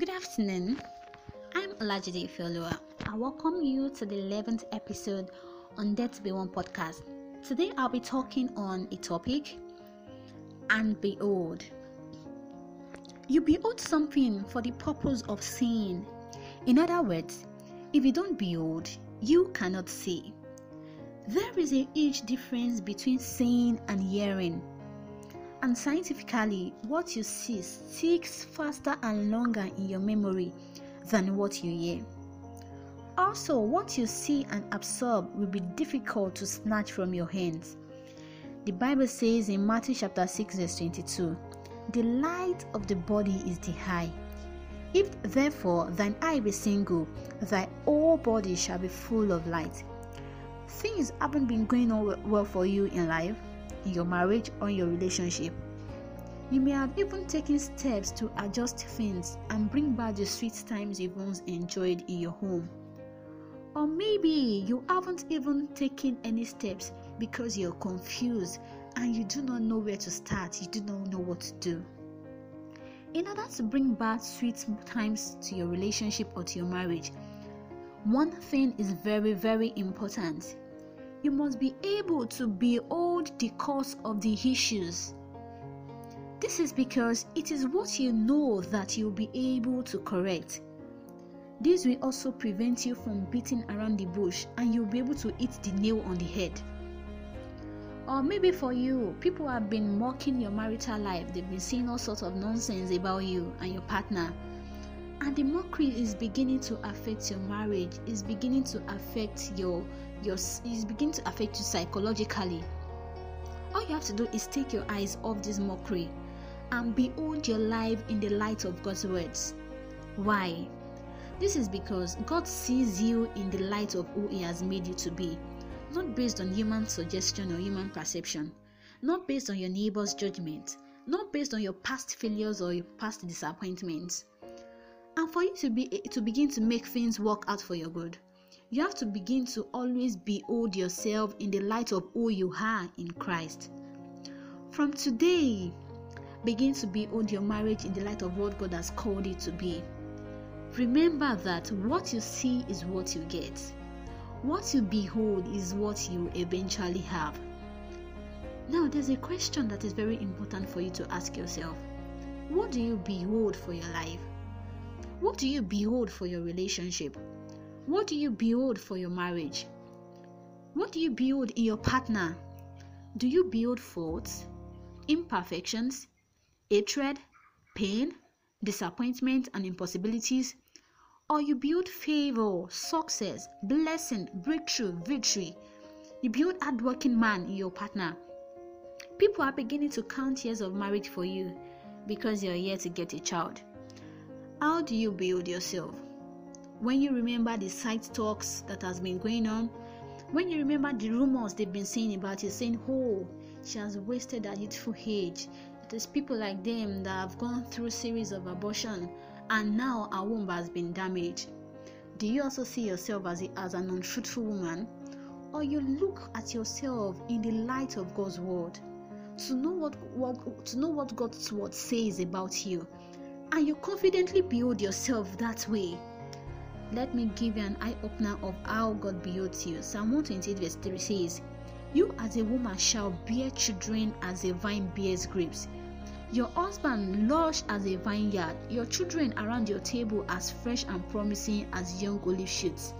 Good afternoon. I'm Olajide Ifeoluwa. I welcome you to the 11th episode on Death to Be One podcast. Today I'll be talking on a topic and behold. You behold something for the purpose of seeing. In other words, if you don't behold, you cannot see. There is a huge difference between seeing and hearing. And scientifically, what you see sticks faster and longer in your memory than what you hear. Also, what you see and absorb will be difficult to snatch from your hands. The Bible says in Matthew chapter 6, verse 22, The light of the body is the eye. If therefore thine eye be single, thy whole body shall be full of light. Things haven't been going on well for you in life in your marriage or your relationship. You may have even taken steps to adjust things and bring back the sweet times you once enjoyed in your home. Or maybe you haven't even taken any steps because you're confused and you do not know where to start, you do not know what to do. In order to bring back sweet times to your relationship or to your marriage, one thing is very, very important you must be able to behold the cause of the issues. This is because it is what you know that you'll be able to correct. This will also prevent you from beating around the bush and you'll be able to hit the nail on the head. Or maybe for you, people have been mocking your marital life, they've been saying all sorts of nonsense about you and your partner. And the mockery is beginning to affect your marriage, is beginning to affect your your is beginning to affect you psychologically. All you have to do is take your eyes off this mockery and behold your life in the light of God's words. Why? This is because God sees you in the light of who He has made you to be, not based on human suggestion or human perception, not based on your neighbor's judgment, not based on your past failures or your past disappointments. And for you to be to begin to make things work out for your good, you have to begin to always behold yourself in the light of who you are in Christ. From today, begin to behold your marriage in the light of what God has called it to be. Remember that what you see is what you get. What you behold is what you eventually have. Now, there's a question that is very important for you to ask yourself What do you behold for your life? What do you behold for your relationship? What do you build for your marriage? What do you build in your partner? Do you build faults, imperfections, hatred, pain, disappointment, and impossibilities? Or you build favor, success, blessing, breakthrough, victory? You build hardworking man in your partner. People are beginning to count years of marriage for you because you're here to get a child. How do you build yourself? when you remember the side talks that has been going on, when you remember the rumors they've been saying about you, saying, "Oh, she has wasted her youthful age." There's people like them that have gone through series of abortion, and now our womb has been damaged. Do you also see yourself as, as an untruthful woman, or you look at yourself in the light of God's word to know what, what to know what God's word says about you, and you confidently build yourself that way? Let me give you an eye opener of how God builds you. Psalm 128, verse 3 says, You as a woman shall bear children as a vine bears grapes. Your husband lush as a vineyard, your children around your table as fresh and promising as young olive shoots.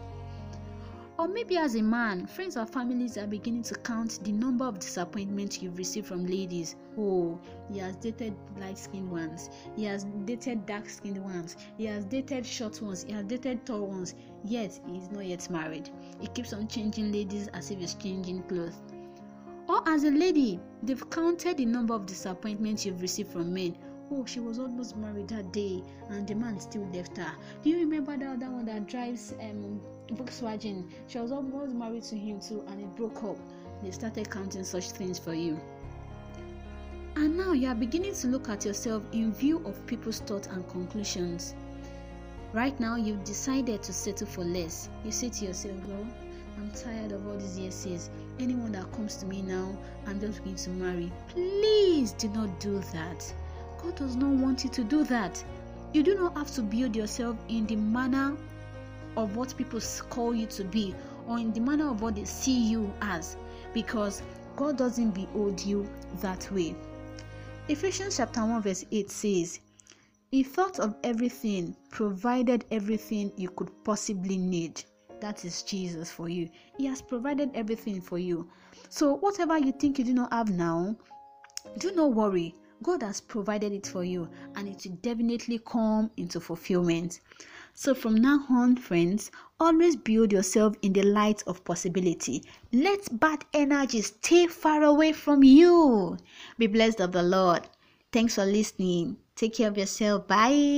Or maybe as a man, friends or families are beginning to count the number of disappointments you've received from ladies. Oh, he has dated light skinned ones, he has dated dark skinned ones, he has dated short ones, he has dated tall ones, yet he is not yet married. He keeps on changing ladies as if he's changing clothes. Or as a lady, they've counted the number of disappointments you've received from men. Oh, she was almost married that day and the man still left her. Do you remember that other one that drives um Volkswagen. She was almost married to him too, and it broke up. They started counting such things for you. And now you are beginning to look at yourself in view of people's thoughts and conclusions. Right now, you've decided to settle for less. You say to yourself, Well, I'm tired of all these yeses. Anyone that comes to me now, I'm just going to marry. Please do not do that. God does not want you to do that. You do not have to build yourself in the manner of what people call you to be or in the manner of what they see you as because God doesn't behold you that way. Ephesians chapter 1 verse 8 says, He thought of everything, provided everything you could possibly need. That is Jesus for you. He has provided everything for you. So, whatever you think you do not have now, do not worry. God has provided it for you and it will definitely come into fulfillment. So, from now on, friends, always build yourself in the light of possibility. Let bad energy stay far away from you. Be blessed of the Lord. Thanks for listening. Take care of yourself. Bye.